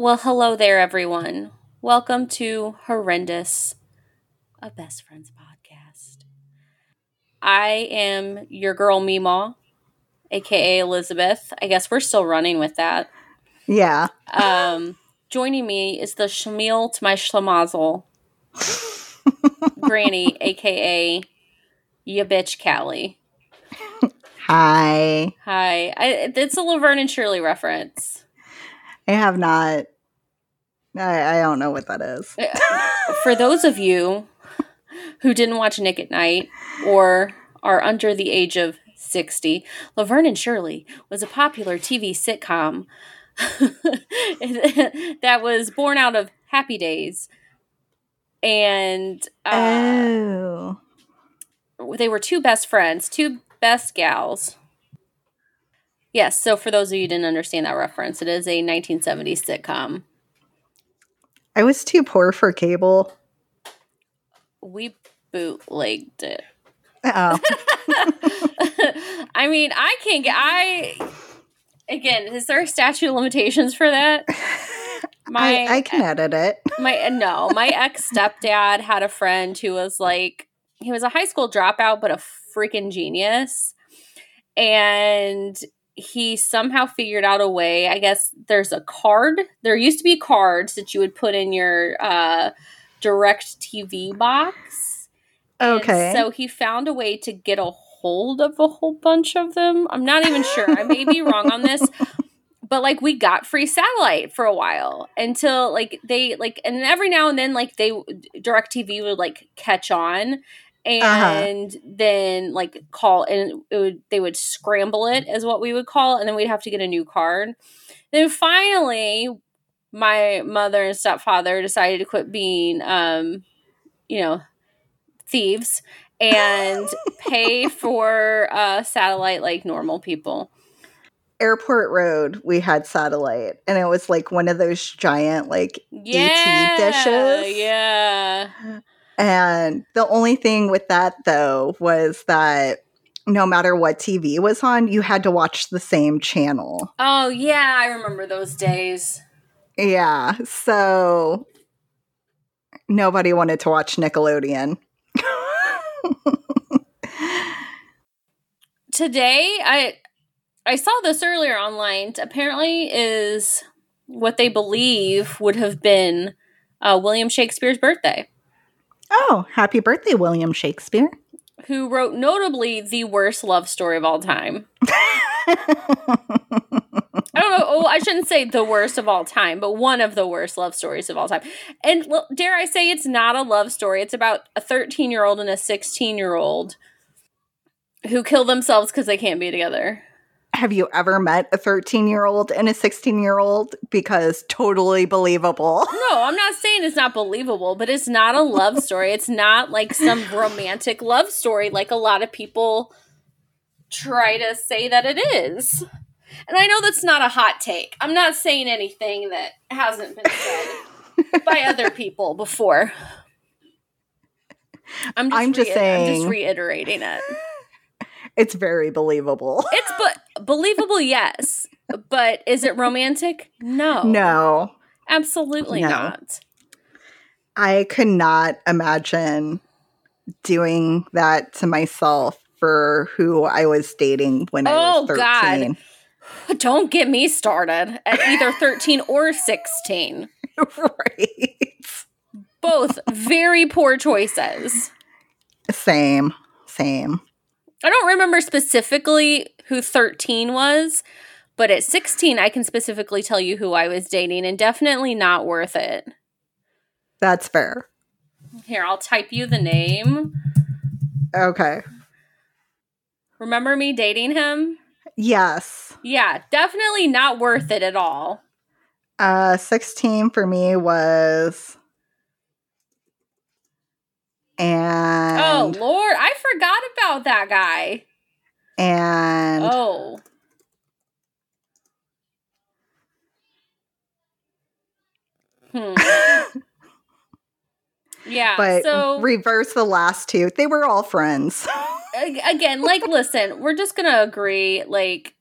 Well, hello there, everyone. Welcome to Horrendous, a Best Friends podcast. I am your girl Mima, aka Elizabeth. I guess we're still running with that. Yeah. Um, joining me is the Shamil to my Schlemazel, Granny, aka ya bitch Callie. Hi. Hi, I, it's a Laverne and Shirley reference. I have not. I, I don't know what that is. For those of you who didn't watch Nick at Night or are under the age of 60, Laverne and Shirley was a popular TV sitcom that was born out of Happy Days. And uh, oh. they were two best friends, two best gals. Yes, so for those of you who didn't understand that reference, it is a 1970s sitcom. I was too poor for cable. We bootlegged it. Oh. I mean, I can't get. I again, is there a statute of limitations for that? I, I can edit it. my no, my ex stepdad had a friend who was like he was a high school dropout, but a freaking genius, and he somehow figured out a way. I guess there's a card. There used to be cards that you would put in your uh, direct TV box. And Okay. so he found a way to get a hold of a whole bunch of them. I'm not even sure. I may be wrong on this. But like we got free satellite for a while until like they like and every now and then like they direct TV would like catch on and then like call and it would they would scramble it as what we would call it, and then we'd have to get a new card. Then finally my mother and stepfather decided to quit being um you know thieves and pay for uh satellite like normal people. Airport Road, we had satellite, and it was like one of those giant, like, Yeah. dishes. Yeah. And the only thing with that, though, was that no matter what TV was on, you had to watch the same channel. Oh yeah, I remember those days. Yeah. So nobody wanted to watch Nickelodeon. Today I I saw this earlier online. Apparently is what they believe would have been uh, William Shakespeare's birthday, Oh, happy birthday, William Shakespeare. who wrote notably the worst love story of all time. I don't know. Oh, I shouldn't say the worst of all time, but one of the worst love stories of all time. And dare I say, it's not a love story. It's about a 13 year old and a 16 year old who kill themselves because they can't be together. Have you ever met a 13 year old and a 16 year old? Because totally believable. No, I'm not saying it's not believable, but it's not a love story. It's not like some romantic love story like a lot of people try to say that it is. And I know that's not a hot take. I'm not saying anything that hasn't been said by other people before. I'm just, I'm just rea- I'm just reiterating it. It's very believable. It's but believable, yes. But is it romantic? No. No, Absolutely No. not. I could not imagine doing that to myself for who I was dating when I Oh, was God. 13. Don't get me started at either 13 or 16. right. Both very poor choices. Same. Same. I don't remember specifically who 13 was, but at 16, I can specifically tell you who I was dating and definitely not worth it. That's fair. Here, I'll type you the name. Okay. Remember me dating him? Yes. Yeah, definitely not worth it at all. Uh 16 for me was and oh, Lord, I forgot about that guy. and Oh. Hmm. Yeah. but so reverse the last two. They were all friends. again, like, listen, we're just gonna agree. Like,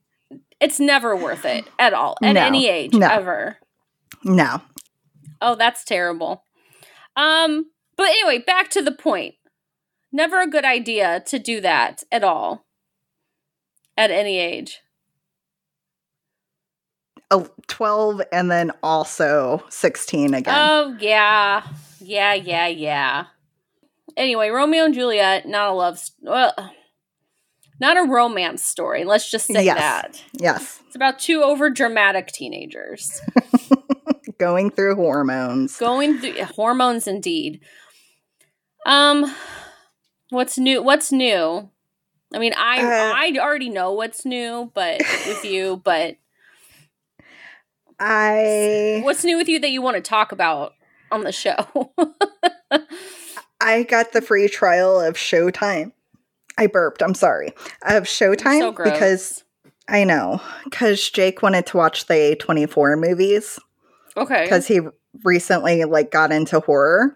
it's never worth it at all at No, any age no. ever. No. Oh, that's terrible. Um, but anyway, back to the point. Never a good idea to do that at all. At any age. Oh, 12 and then also 16 again. Oh, yeah. Yeah, yeah, yeah. Anyway, Romeo and Juliet, not a love st- well, not a romance story. Let's just say Yes. that. yes. It's about two over dramatic teenagers Going through hormones. going through hormones indeed. Um what's new what's new? I mean, I Uh, I already know what's new, but with you, but I what's new with you that you want to talk about on the show? I got the free trial of Showtime. I burped. I'm sorry. Of Showtime so because I know because Jake wanted to watch the A24 movies okay. because he recently like got into horror.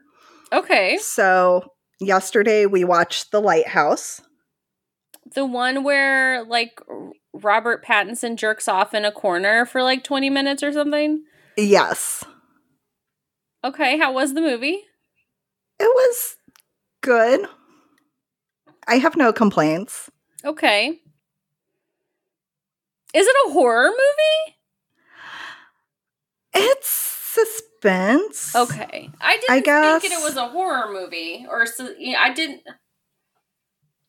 Okay. So yesterday we watched The Lighthouse. The one where like Robert Pattinson jerks off in a corner for like 20 minutes or something. Yes, Okay, how was the movie? it was good. I have no complaints. Okay. Is it a horror movie? It's suspense. Okay. I didn't I think guess- it was a horror movie or I didn't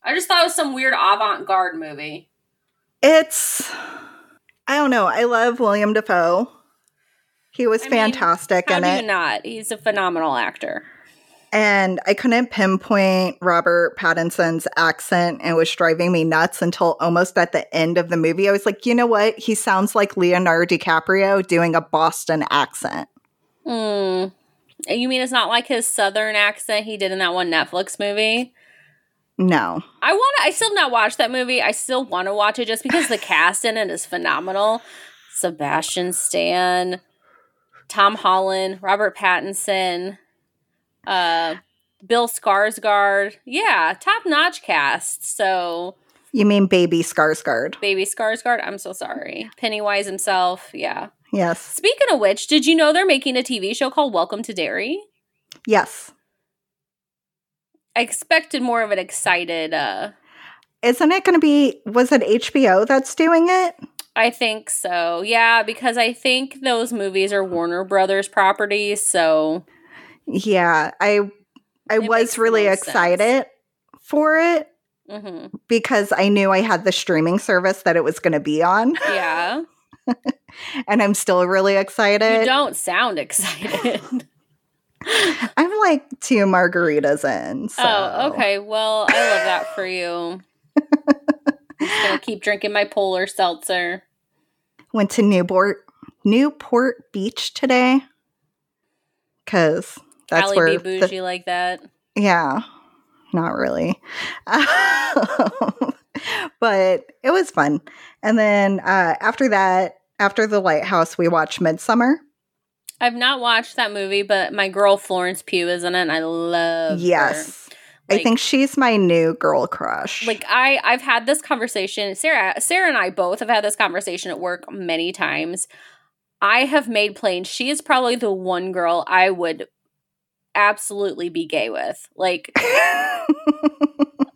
I just thought it was some weird avant-garde movie. It's I don't know. I love William Dafoe. He was I mean, fantastic How in do it. you not? He's a phenomenal actor. And I couldn't pinpoint Robert Pattinson's accent and it was driving me nuts until almost at the end of the movie. I was like, you know what? He sounds like Leonardo DiCaprio doing a Boston accent. Hmm. You mean it's not like his southern accent he did in that one Netflix movie? No. I want to. I still have not watched that movie. I still want to watch it just because the cast in it is phenomenal. Sebastian Stan, Tom Holland, Robert Pattinson, uh, Bill Skarsgård. Yeah, top notch cast. So You mean Baby Skarsgård? baby Skarsgård. I'm so sorry. Pennywise himself. Yeah. Yes. Speaking of which, did you know they're making a TV show called Welcome to Derry? Yes. I expected more of an excited. uh Isn't it going to be, was it HBO that's doing it? I think so. Yeah, because I think those movies are Warner Brothers properties. So Yeah. I I It was really most sense. excited for it mhm. because I knew I had the streaming service that it was going to be on. yeah, And I'm still really excited. you don't sound excited. I'm like two margaritas in. So. Oh, okay. Well, I love that for you. I'm gonna keep drinking my polar seltzer. Went to Newport Newport Beach today because that's Allie where. be the- like that. yeah, not really, um, but it was fun. And then uh, after that, after the lighthouse, we watched Midsommar. I've not watched that movie, but my girl Florence Pugh is in it, and I love. her. yes, I think she's my new girl crush. like i i've had this conversation sarah sarah and i both have had this conversation at work many times i have made plain she is probably the one girl i would absolutely be gay with like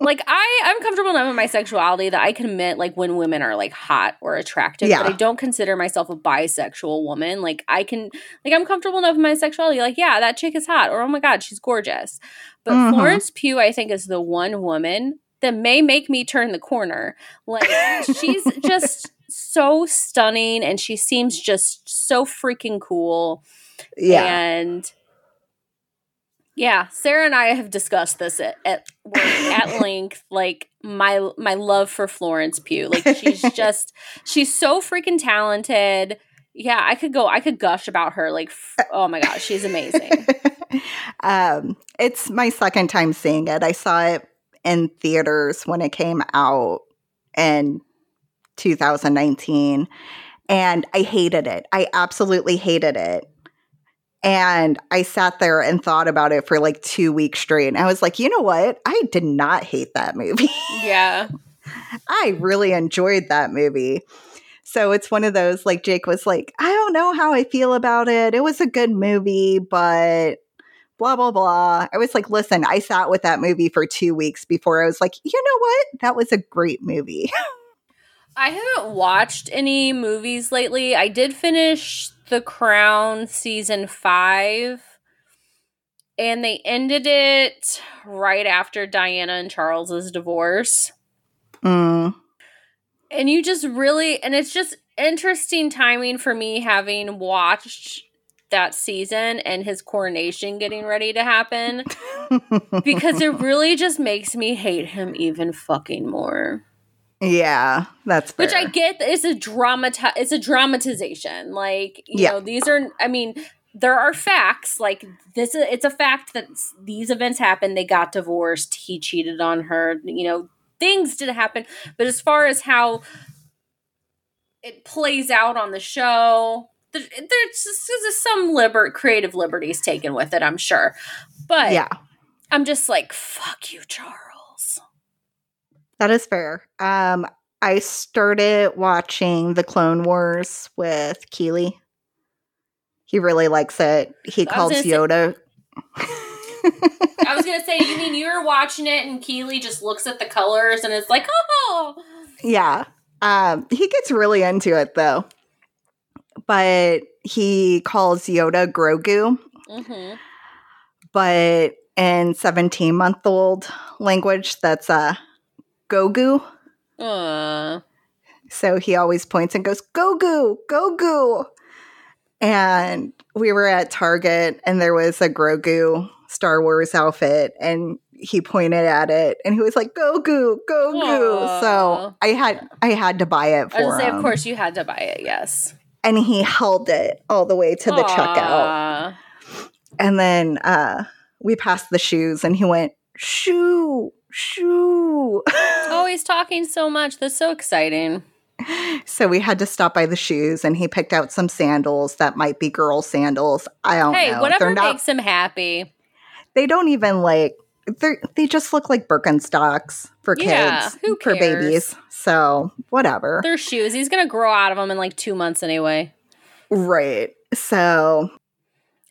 like i i'm comfortable enough in my sexuality that i can admit like when women are like hot or attractive Yeah. but i don't consider myself a bisexual woman. Like i can like i'm comfortable enough in my sexuality like yeah that chick is hot or oh my god she's gorgeous. But Mhm. florence pugh i think is the one woman that may make me turn the corner. Like she's just so stunning and she seems just so freaking cool. Yeah, and yeah, Sarah and I have discussed this at, at work at length. Like my my love for Florence Pugh. Like she's just she's so freaking talented. Yeah, I could go. I could gush about her. Like, f- oh my gosh, she's amazing. um, it's my second time seeing it. I saw it in theaters when it came out in 2019, and I hated it. I absolutely hated it. And I sat there and thought about it for like two weeks straight. And I was like, you know what? I did not hate that movie. Yeah, I really enjoyed that movie. So it's one of those like Jake was like, I don't know how I feel about it. It was a good movie, but blah blah blah. I was like, listen, I sat with that movie for 2 weeks before I was like, you know what? That was a great movie. I haven't watched any movies lately. I did finish The Crown season 5 and they ended it right after Diana and Charles's divorce. Mm. And you just really and it's just interesting timing for me having watched that season and his coronation getting ready to happen because it really just makes me hate him even fucking more. Yeah, that's fair. Which I get it's a dramati- it's a dramatization. Like, you Yeah. know, these are I mean, there are facts like this is. it's a fact that these events happened, they got divorced, he cheated on her, you know, things did happen. But as far as how it plays out on the show, there's just there's some liber- creative liberties taken with it, I'm sure. But yeah, I'm just like, fuck you, Charles. That is fair. Um, I started watching the Clone Wars with Keeley. He really likes it. He I calls gonna say- Yoda. I was gonna say, you mean you were watching it and Keeley just looks at the colors and it's like, oh, yeah. Um, he gets really into it though. But he calls Yoda Grogu, hmm but in 17 month old language, that's uh, Gogu. uh, So he always points and goes, Gogu, Gogu. And we were at Target and there was a Grogu Star Wars outfit and he pointed at it and he was like, Gogu, Gogu. Aw. So I had I had to buy it I was for gonna say, him. of course, you had to buy it. Yes, And he held it all the way to the checkout. Aw. And then uh we passed the shoes and he went, Shoo, shoo. Oh, he's talking so much. That's so exciting. So we had to stop by the shoes, and he picked out some sandals that might be girl sandals. I don't hey, know. whatever They're not. makes him happy. they don't even like. They they just look like Birkenstocks for kids, Yeah, who for babies. So whatever, They're shoes. He's gonna grow out of them in like two months anyway. right? So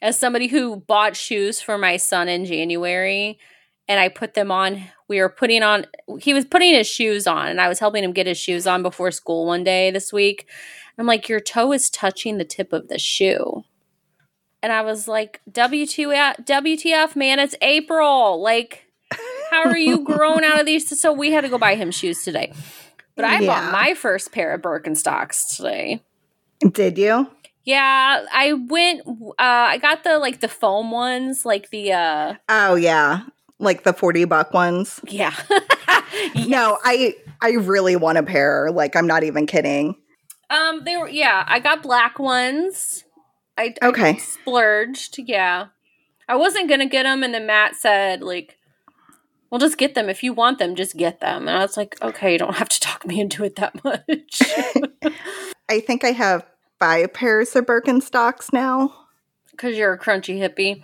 As somebody who bought shoes for my son in January, and I put them on. We were putting on. He was putting his shoes on, and I was helping him get his shoes on before school one day this week. I'm like, your toe is touching the tip of the shoe. And I was like, WTF, WTF, man, it's April. Like, how are you grown out of these? So we had to go buy him shoes today. But I Yeah. bought my first pair of Birkenstocks today. did you? Yeah, I went, uh, I got the, like, the foam ones, like the, uh, Oh yeah, like the forty buck ones. yeah. No, I I really want a pair. Like I'm not even kidding. Um, they were, yeah, I got black ones. I, I Okay. splurged, yeah. I wasn't gonna get them, and then Matt said, like, well, just get them. If you want them, just get them. And I was like, okay, you don't have to talk me into it that much. I think I have five pairs of Birkenstocks now. Because you're a crunchy hippie.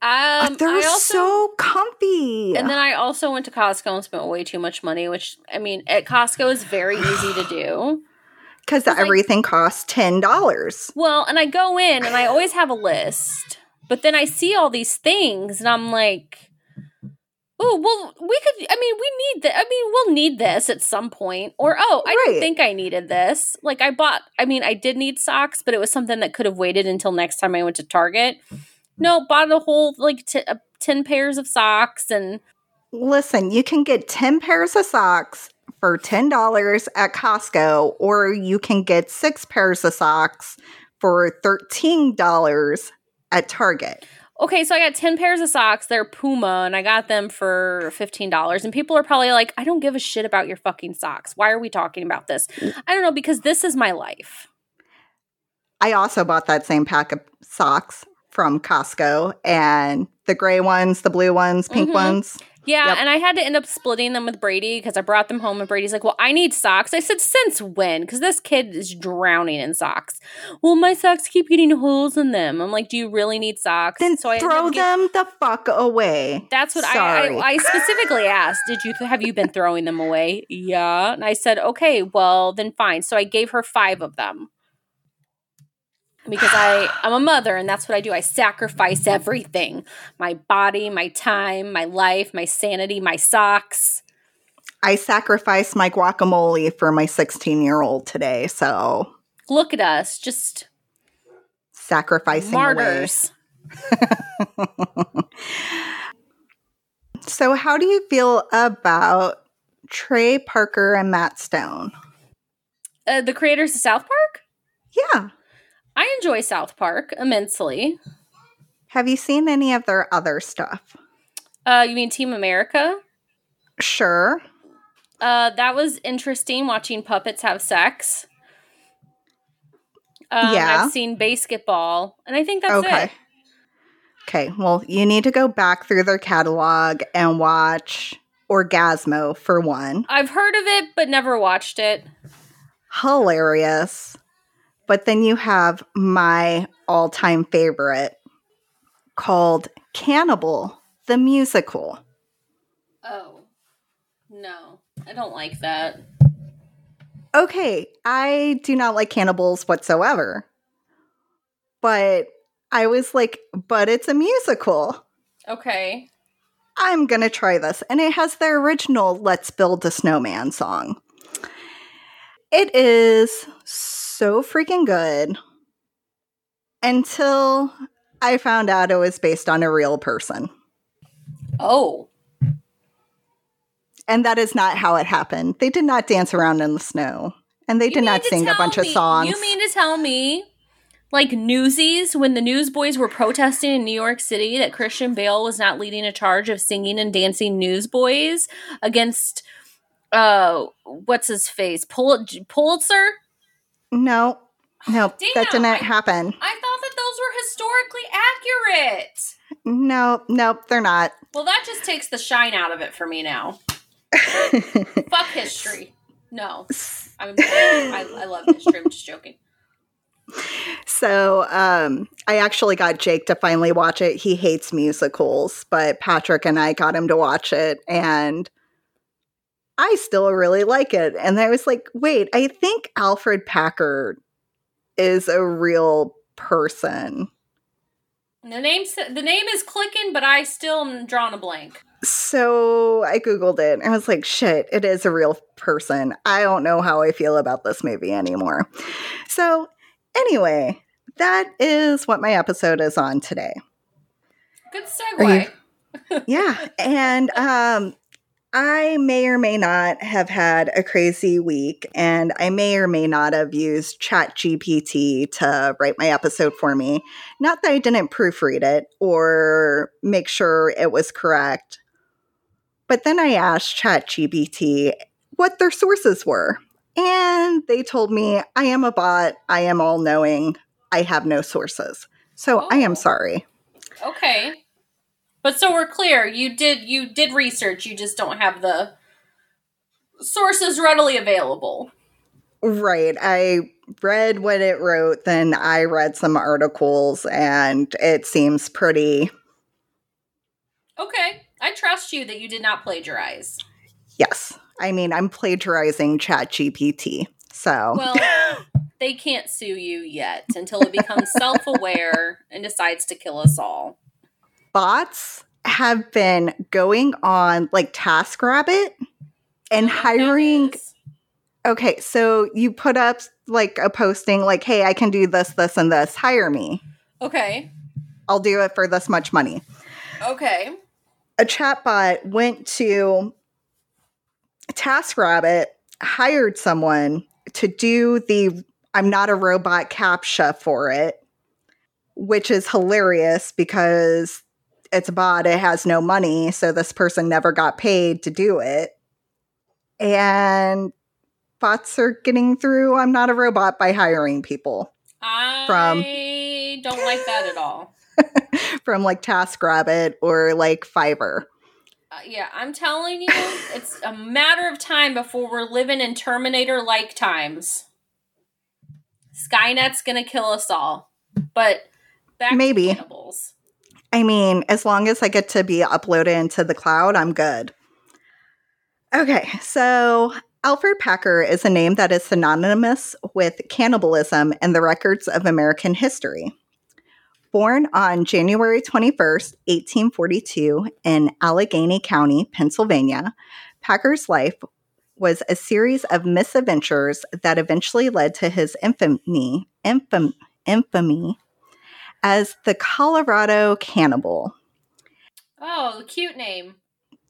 Um, They're I also, so comfy. And then I also went to Costco and spent way too much money, which, I mean, at Costco is very easy to do. Because like- everything costs ten dollars. Well, and I go in and I always have a list, but then I see all these things and I'm like, oh, well, we could, I mean, we need that. I mean, we'll need this at some point. Or, oh, I Right. didn't think I needed this. Like, I bought, I mean, I did need socks, but it was something that could have waited until next time I went to Target. No, bought a whole, like, t- uh, 10 pairs of socks and, Listen, you can get ten pairs of socks for ten dollars at Costco, or you can get six pairs of socks for thirteen dollars at Target. Okay, so I got 10 pairs of socks. They're Puma, and I got them for $15. And people are probably like, I don't give a shit about your fucking socks. Why are we talking about this? I don't know, because this is my life. I also bought that same pack of socks from Costco, and the gray ones, the blue ones, pink Mhm. ones. Yeah, Yep. and I had to end up splitting them with Brady because I brought them home and Brady's like, "Well, I need socks." I said, "Since when?" Because this kid is drowning in socks. Well, my socks keep getting holes in them. I'm like, "Do you really need socks?" Then so I throw up get- them the fuck away. That's what I, Sorry. I I specifically asked. Did you have you been throwing them away? Yeah, and I said, "Okay, well then fine." So I gave her five of them because I I'm a mother and that's what I do. I sacrifice everything: my body, my time, my life, my sanity, my socks. I sacrificed my guacamole for my 16 year old today, so Look at us, just sacrificing martyrs. So, how do you feel about Trey Parker and Matt Stone? Uh, the creators of South Park. Yeah. I enjoy South Park immensely. Have you seen any of their other stuff? Uh, you mean Team America? Sure. Uh, that was interesting watching puppets have sex. Um, Yeah. I've seen BASEketball, and I think that's okay. it. Okay. Well, you need to go back through their catalog and watch Orgasmo for one. I've heard of it, but never watched it. Hilarious. But then you have my all time favorite called Cannibal the Musical. Oh, no, I don't like that. Okay, I do not like cannibals whatsoever. But I was like, but it's a musical. Okay, I'm going to try this. And it has the original Let's Build a Snowman song. It is so freaking good until I found out it was based on a real person. oh, And that is not how it happened. They did not dance around in the snow. And they You did not sing a bunch of songs. You mean to tell me, like Newsies, when the Newsboys were protesting in New York City, that Christian Bale was not leading a charge of singing and dancing Newsboys against, uh, what's his face, Pul- Pulitzer? no, no, that didn't I- happen. I thought that those were historically accurate. No, no, they're not. Well, that just takes the shine out of it for me now. Fuck history. No, I'm. I, I love history. I'm just joking. So um, I actually got Jake to finally watch it. He hates musicals, but Patrick and I got him to watch it, and I still really like it. And I was like, wait, I think Alfred Packer is a real person. The name. The name is clicking, but I still am drawn a blank. So I Googled it and I was like, shit, it is a real person. I don't know how I feel about this movie anymore. So, anyway, that is what my episode is on today. Good segue. yeah and um i may or may not have had a crazy week and i may or may not have used ChatGPT to write my episode for me. Not that i didn't proofread it or make sure it was correct but then i asked ChatGPT what their sources were and they told me i am a bot. I am all knowing i have no sources. So i Oh. am sorry. Okay. But so we're clear. You did. You did research. You just don't have the sources readily available. Right. I read what it wrote, then I read some articles, and it seems pretty. Okay. I trust you that you did not plagiarize. Yes. I mean, I'm plagiarizing ChatGPT. So, Well, they can't sue you yet until it becomes self aware and decides to kill us all. Bots have been going on like TaskRabbit and oh, hiring. Okay. So, you put up like a posting like, hey, I can do this, this, and this. Hire me. Okay. I'll do it for this much money. Okay. a chatbot went to TaskRabbit, hired someone to do the I'm not a robot captcha for it, which is hilarious because it's a bot, it has no money, so this person never got paid to do it. And bots are getting through I'm not a robot by hiring people I From- don't like that at all. from like TaskRabbit or like Fiverr. Uh, yeah, I'm telling you, it's a matter of time before we're living in Terminator like times. Skynet's gonna kill us all. But back Maybe. to cannibals. I mean, as long as I get to be uploaded into the cloud, I'm good. Okay, so Alfred Packer is a name that is synonymous with cannibalism in the records of American history. Born on January 21st, 1842, in Allegheny County, Pennsylvania, Packer's life was a series of misadventures that eventually led to his infamy, infam, infamy as the Colorado Cannibal. Oh, cute name.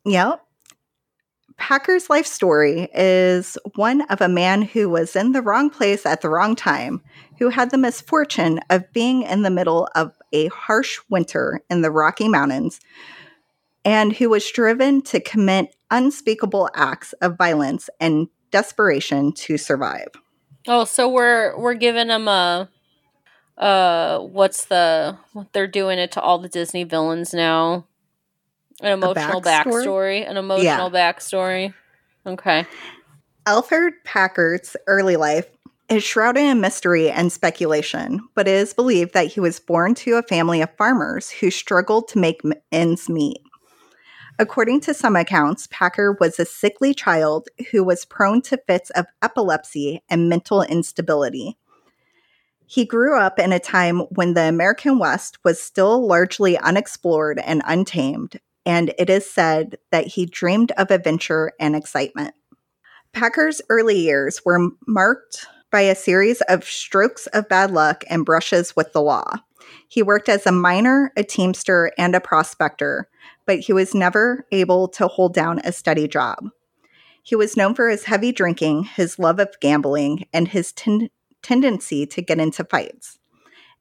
Yep. Packer's life story is one of a man who was in the wrong place at the wrong time, who had the misfortune of being in the middle of a harsh winter in the Rocky Mountains, and who was driven to commit unspeakable acts of violence and desperation to survive. Oh, so we're we're giving them a uh what's the what they're doing it to all the Disney villains now? An emotional backstory? backstory, an emotional backstory. Okay. Alfred Packer's early life is shrouded in mystery and speculation, but it is believed that he was born to a family of farmers who struggled to make ends meet. According to some accounts, Packer was a sickly child who was prone to fits of epilepsy and mental instability. He grew up in a time when the American West was still largely unexplored and untamed, and it is said that he dreamed of adventure and excitement. Packer's early years were marked by a series of strokes of bad luck and brushes with the law. He worked as a miner, a teamster, and a prospector, but he was never able to hold down a steady job. He was known for his heavy drinking, his love of gambling, and his ten- tendency to get into fights.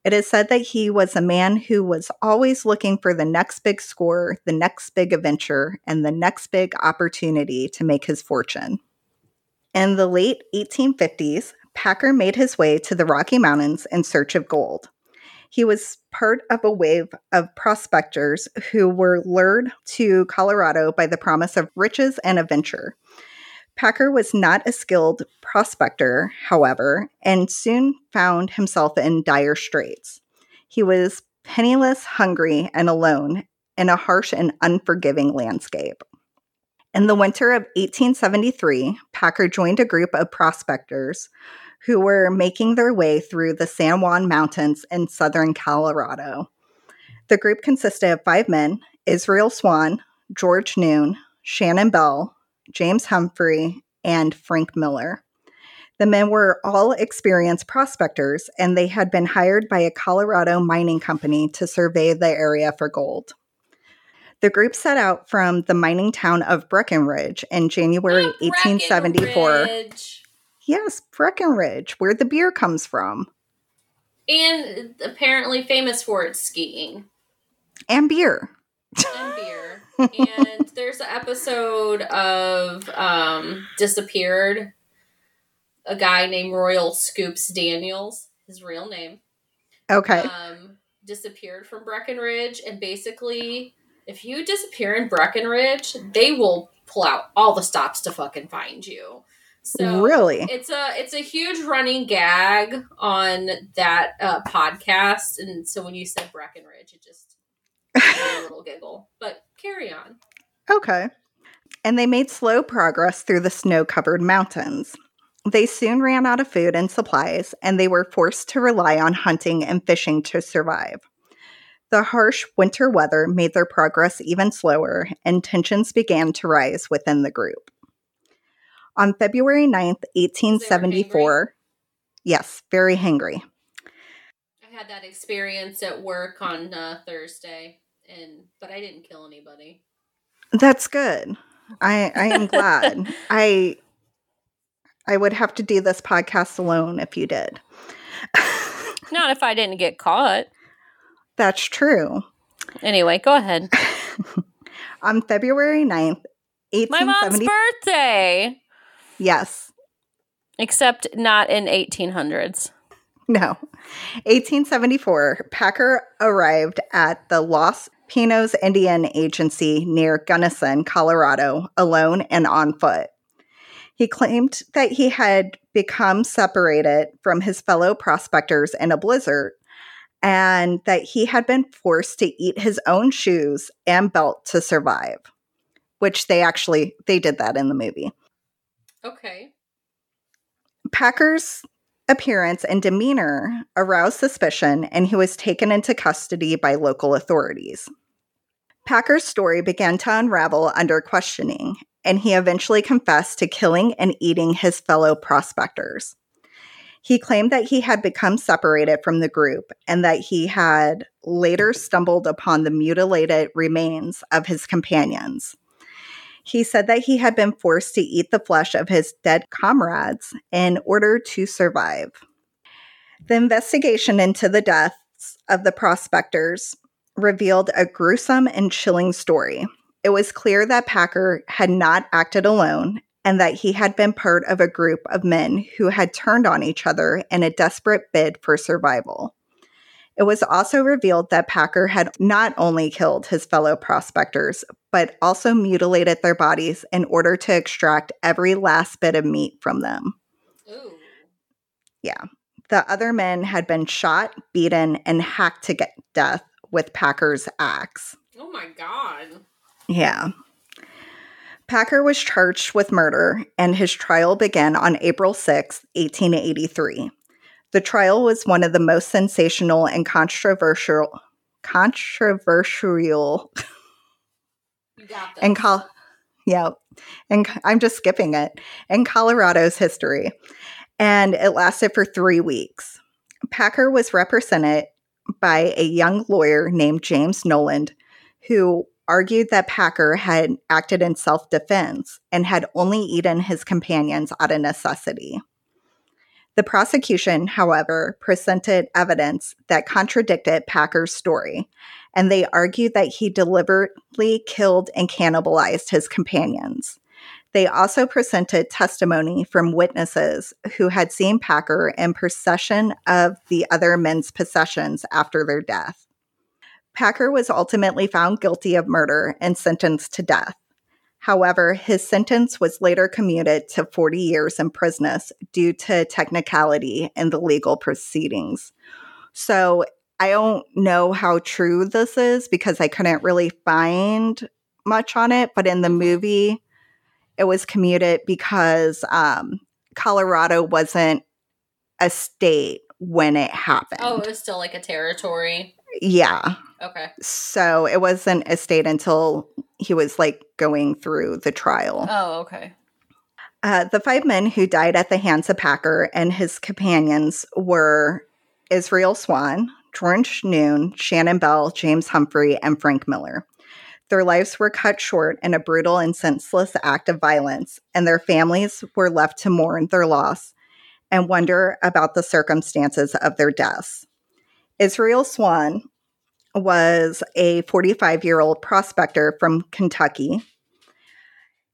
It is said that he was a man who was always looking for the next big score, the next big adventure, and the next big opportunity to make his fortune. In the late 1850s, Packer made his way to the Rocky Mountains in search of gold. He was part of a wave of prospectors who were lured to Colorado by the promise of riches and adventure. Packer was not a skilled prospector, however, and soon found himself in dire straits. He was penniless, hungry, and alone in a harsh and unforgiving landscape. In the winter of 1873, Packer joined a group of prospectors who were making their way through the San Juan Mountains in southern Colorado. The group consisted of five men Israel Swan, George Noon, Shannon Bell, James Humphrey, and Frank Miller. The men were all experienced prospectors, and they had been hired by a Colorado mining company to survey the area for gold. The group set out from the mining town of Breckenridge in January Ah, 1874. Breckenridge. Yes, Breckenridge, where the beer comes from. And apparently famous for its skiing And beer. and beer. And there's an episode of um, Disappeared. A guy named Royal Scoops Daniels, his real name, Okay. um, disappeared from Breckenridge. And basically, if you disappear in Breckenridge, they will pull out all the stops to fucking find you. So really? it's a it's a huge running gag on that uh, podcast, and so when you said Breckenridge, it just a little giggle. But carry on. Okay. And they made slow progress through the snow covered mountains. They soon ran out of food and supplies, and they were forced to rely on hunting and fishing to survive. The harsh winter weather made their progress even slower, and tensions began to rise within the group. On February 9th, 1874, yes, very hangry. Had that experience at work on uh, Thursday, and but I didn't kill anybody. That's good. I I am glad. I I would have to do this podcast alone if you did. Not if I didn't get caught. That's true. Anyway, go ahead. On February 9th, My mom's 1870 birthday, Yes. except not in 1800s. No. 1874, Packer arrived at the Los Pinos Indian Agency near Gunnison, Colorado, alone and on foot. He claimed that he had become separated from his fellow prospectors in a blizzard and that he had been forced to eat his own shoes and belt to survive which they actually they did that in the movie Okay. Packer's appearance and demeanor aroused suspicion, and he was taken into custody by local authorities. Packer's story began to unravel under questioning, and he eventually confessed to killing and eating his fellow prospectors. He claimed that he had become separated from the group and that he had later stumbled upon the mutilated remains of his companions. He said that he had been forced to eat the flesh of his dead comrades in order to survive. The investigation into the deaths of the prospectors revealed a gruesome and chilling story. It was clear that Packer had not acted alone and that he had been part of a group of men who had turned on each other in a desperate bid for survival. It was also revealed that Packer had not only killed his fellow prospectors, but also mutilated their bodies in order to extract every last bit of meat from them. Ooh. Yeah. The other men had been shot, beaten, and hacked to get death with Packer's axe. Oh my god. Yeah. Packer was charged with murder, and his trial began on April 6, 1883. The trial was one of the most sensational and controversial controversial In Col- yeah, and I'm just skipping it in Colorado's history, and it lasted for three weeks. Packer was represented by a young lawyer named James Noland, who argued that Packer had acted in self defense and had only eaten his companions out of necessity. The prosecution, however, presented evidence that contradicted Packer's story, and they argued that he deliberately killed and cannibalized his companions. They also presented testimony from witnesses who had seen Packer in possession of the other men's possessions after their death. Packer was ultimately found guilty of murder and sentenced to death. However, his sentence was later commuted to 40 years in prison due to technicality in the legal proceedings. So I don't know how true this is because I couldn't really find much on it, but in the movie, it was commuted because um, Colorado wasn't a state when it happened. Oh, it was still like a territory. Yeah. Okay. So it wasn't a state until he was like going through the trial. Oh, okay. Uh, the five men who died at the hands of Packer and his companions were Israel Swan, George Noon, Shannon Bell, James Humphrey, and Frank Miller. Their lives were cut short in a brutal and senseless act of violence, and their families were left to mourn their loss and wonder about the circumstances of their deaths. Israel Swan was a 45 year old prospector from Kentucky.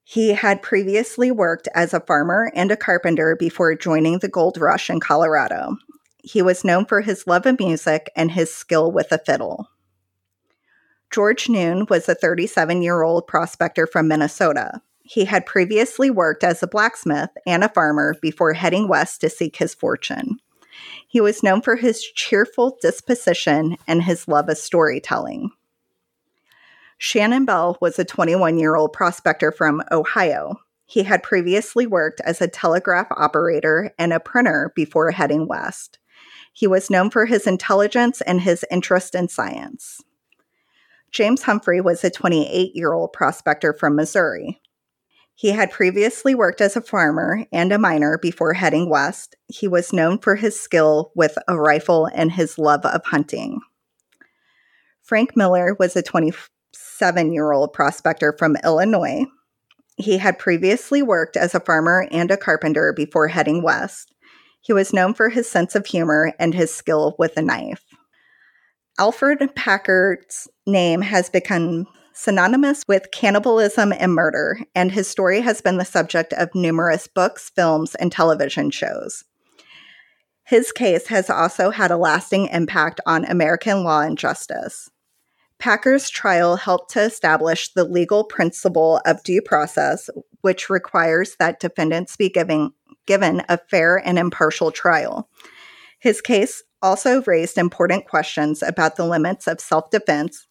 He had previously worked as a farmer and a carpenter before joining the gold rush in Colorado. He was known for his love of music and his skill with a fiddle. George Noon was a 37 year old prospector from Minnesota. He had previously worked as a blacksmith and a farmer before heading west to seek his fortune. He was known for his cheerful disposition and his love of storytelling. Shannon Bell was a 21 year old prospector from Ohio. He had previously worked as a telegraph operator and a printer before heading west. He was known for his intelligence and his interest in science. James Humphrey was a 28 year old prospector from Missouri. He had previously worked as a farmer and a miner before heading west. He was known for his skill with a rifle and his love of hunting. Frank Miller was a 27 year old prospector from Illinois. He had previously worked as a farmer and a carpenter before heading west. He was known for his sense of humor and his skill with a knife. Alfred Packer's name has become synonymous with cannibalism and murder, and his story has been the subject of numerous books, films, and television shows. His case has also had a lasting impact on American law and justice. Packer's trial helped to establish the legal principle of due process, which requires that defendants be giving, given a fair and impartial trial. His case also raised important questions about the limits of self defense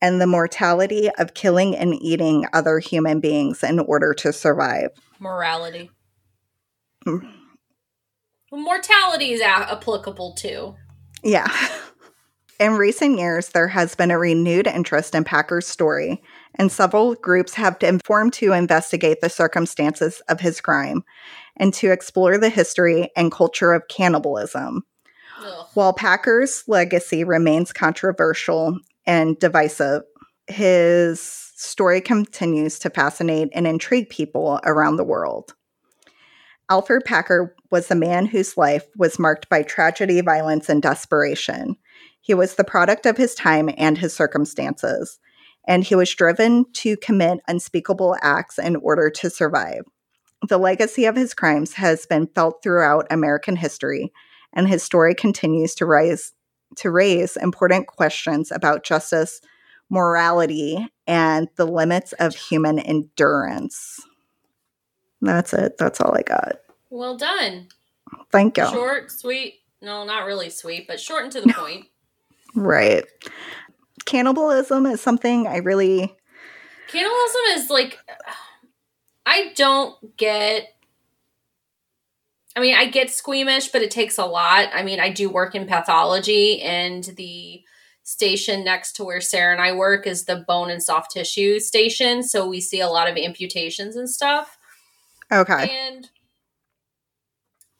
and the mortality of killing and eating other human beings in order to survive. Morality. Mm. Mortality is a- applicable too. Yeah. In recent years, there has been a renewed interest in Packer's story, and several groups have been formed to investigate the circumstances of his crime and to explore the history and culture of cannibalism. Ugh. While Packer's legacy remains controversial and divisive, his story continues to fascinate and intrigue people around the world. Alfred Packer was a man whose life was marked by tragedy, violence, and desperation. He was the product of his time and his circumstances, and he was driven to commit unspeakable acts in order to survive. The legacy of his crimes has been felt throughout American history, and his story continues to rise to raise important questions about justice, morality, and the limits of human endurance. That's it. That's all I got. Well done. Thank you. Short, sweet. No, not really sweet, but short and to the point. Right. Cannibalism is something I really Cannibalism is like I don't get I mean, I get squeamish, but it takes a lot. I mean, I do work in pathology and the station next to where Sarah and I work is the bone and soft tissue station, so we see a lot of amputations and stuff. okay. And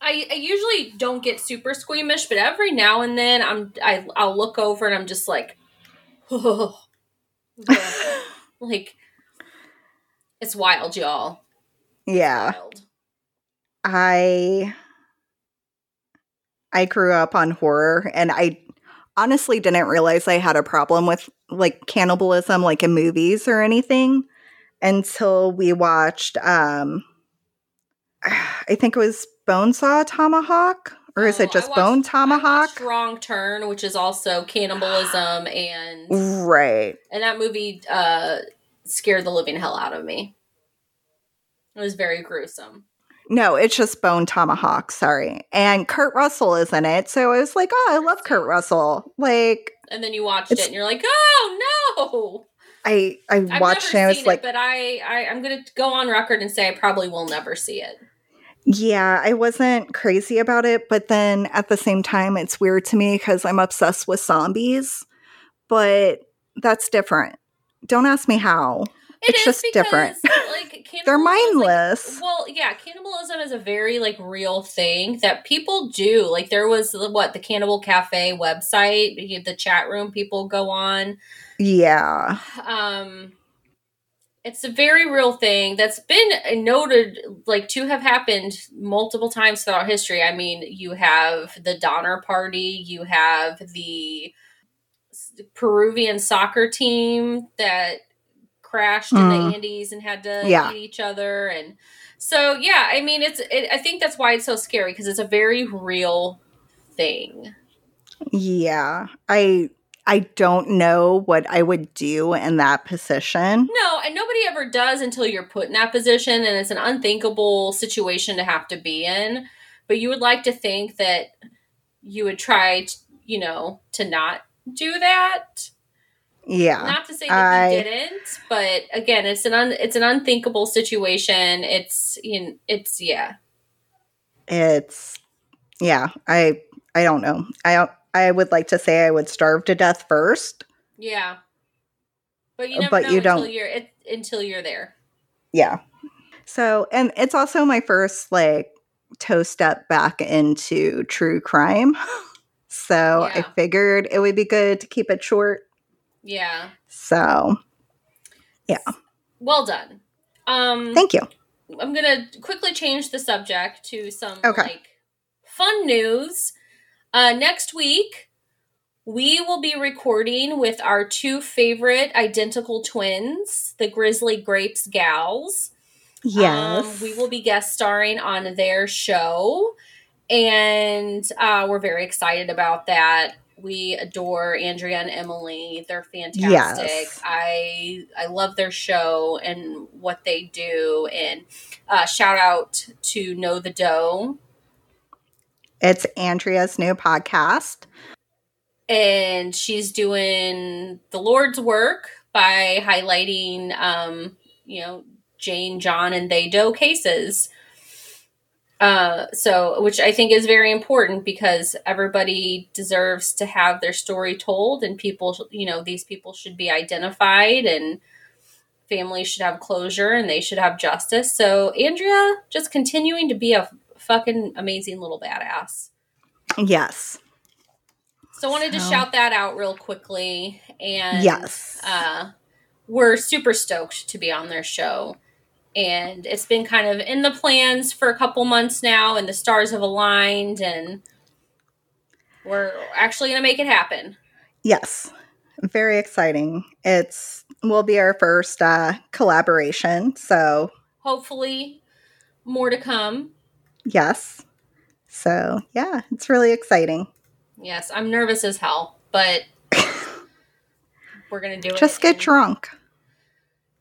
I, I usually don't get super squeamish, but every now and then I'm I I'll look over and I'm just like, oh, like it's wild, y'all. Yeah. Wild. I I grew up on horror and I honestly didn't realize I had a problem with like cannibalism like in movies or anything until we watched um I think it was Bonesaw Tomahawk or is Oh, it just Bone watched- I Tomahawk? Wrong Turn, which is also cannibalism, and Right. and that movie uh scared the living hell out of me. It was very gruesome. No, it's just Bone Tomahawk, sorry. And Kurt Russell is in it. So I was like, "Oh, I love Kurt Russell." Like And then you watched it, and you're like, "Oh no!" I I I've watched it I was seen like, it, but I, I I'm gonna go on record and say I probably will never see it. Yeah, I wasn't crazy about it, but then at the same time, it's weird to me because I'm obsessed with zombies, but that's different. Don't ask me how. It It's is just because, different. Like cannibalism They're is, like- mindless. well, yeah, cannibalism is a very like real thing that people do. Like there was what the Cannibal Cafe website, the chat room people go on. Yeah. Um, it's a very real thing that's been noted like to have happened multiple times throughout history. I mean, you have the Donner Party, you have the Peruvian soccer team that crashed in Mm. the Andes and had to Yeah. eat each other and so yeah, I mean it's it, I think that's why it's so scary because it's a very real thing. Yeah. I I don't know what I would do in that position. No, and nobody ever does until you're put in that position, and it's an unthinkable situation to have to be in. But you would like to think that you would try, t- you know, to not do that. Yeah. Not to say that I- you didn't, but again, it's an un- it's an unthinkable situation. It's you know, it's yeah. It's yeah, I I don't know. I I would like to say I would starve to death first. Yeah. But you uh, never But know you until don't- you're it, until you're there. Yeah. So, and it's also my first like toe step back into true crime. so I figured it would be good to keep it short. Yeah. So yeah. Well done. Um thank you. I'm gonna quickly change the subject to some Okay. like fun news. Uh, next week, we will be recording with our two favorite identical twins, the Grizzly Grapes gals. Yes. Um, we will be guest starring on their show, and uh, we're very excited about that. We adore Andrea and Emily. They're fantastic. Yes. I I love their show and what they do. And uh, shout out to Know the Doe. It's Andrea's new podcast. And she's doing the Lord's work by highlighting, um, you know, Jane, John, and they Doe cases. Uh, so, which I think is very important because everybody deserves to have their story told, and people, you know, these people should be identified, and families should have closure, and they should have justice. So, Andrea, just continuing to be a fucking amazing little badass. Yes. So, I wanted to shout that out real quickly, and Yes. uh, we're super stoked to be on their show. And it's been kind of in the plans for a couple months now, and the stars have aligned, and we're actually going to make it happen. Yes. Very exciting. It's will be our first uh collaboration. So, Hopefully, more to come. yes. So, yeah, it's really exciting. Yes, I'm nervous as hell, but we're going to do it. Just get drunk.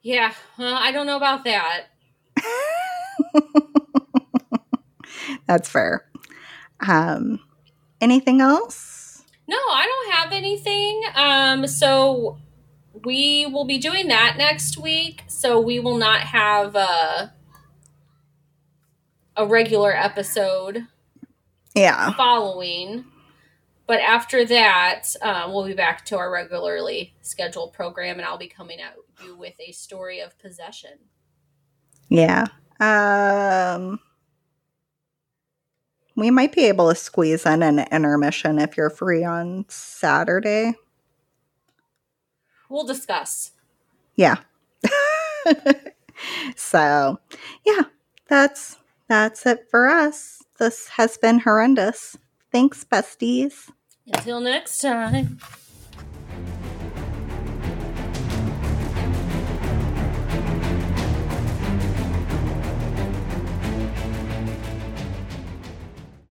Yeah, well, I don't know about that. That's fair. Um anything else? No, I don't have anything. Um, so we will be doing that next week. So we will not have a, a regular episode Yeah. following. But after that, um, we'll be back to our regularly scheduled program, and I'll be coming at you with a story of possession. Yeah. Um we might be able to squeeze in an intermission if you're free on Saturday. We'll discuss. Yeah. so, yeah, that's that's it for us. This has been horrendous. Thanks, besties. Until next time.